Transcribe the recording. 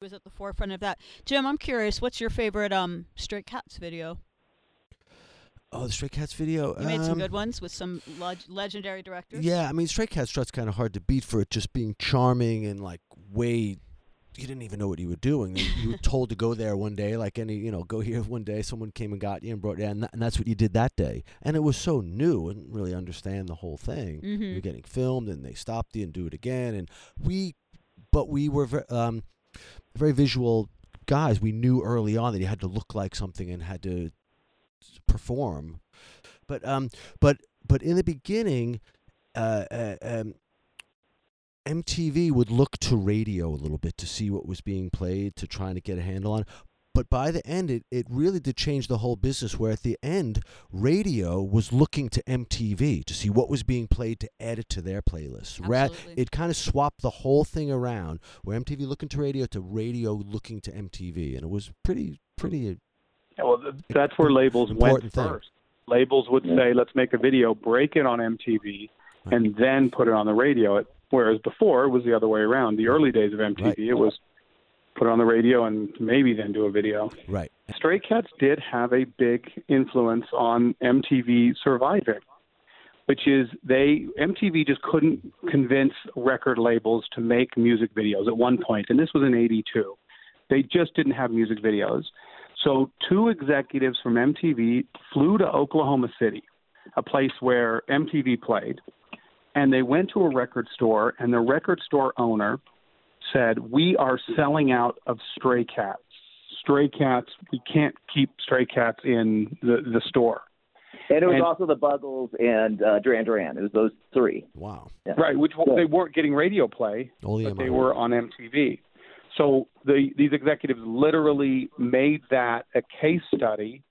was at the forefront of that. Jim, I'm curious, what's your favorite um Stray Cats video? Oh, the Stray Cats video. You made some um, good ones with some leg- legendary directors. Yeah, I mean, Stray Cat Strut's kind of hard to beat for it just being charming and like way. You didn't even know what you were doing. You, were told to go there one day, like any, you know, go here one day. Someone came and got you and brought you, and, tha- and that's what you did that day. And it was so new, and didn't really understand the whole thing. Mm-hmm. You're getting filmed, and they stopped you and do it again. And we, but we were um, very visual guys. We knew early on that he had to look like something and had to perform. But um, but but in the beginning, uh, uh, um, MTV would look to radio a little bit to see what was being played to trying to get a handle on. But by the end, it, it really did change the whole business. Where at the end, radio was looking to MTV to see what was being played to add it to their playlist. Ra- Absolutely. it kind of swapped the whole thing around, where MTV looking to radio to radio looking to MTV, and it was pretty pretty. Uh, yeah, well, that's where labels went thing. first. Labels would say, "Let's make a video, break it on MTV, Right. and then put it on the radio." It, whereas before it was the other way around. The early days of MTV, Right. it was put it on the radio and maybe then do a video. Right. Stray Cats did have a big influence on MTV surviving, which is they MTV just couldn't convince record labels to make music videos at one point, and this was in '82. They just didn't have music videos. So two executives from MTV flew to Oklahoma City, a place where MTV played, and they went to a record store, and the record store owner said, "We are selling out of Stray Cats. Stray Cats. We can't keep Stray Cats in the the store." And it was And- also the Buggles and uh, Duran Duran. It was those three. Wow. Yeah. Right, which they weren't getting radio play, Only but they were on MTV. So the, these executives literally made that a case study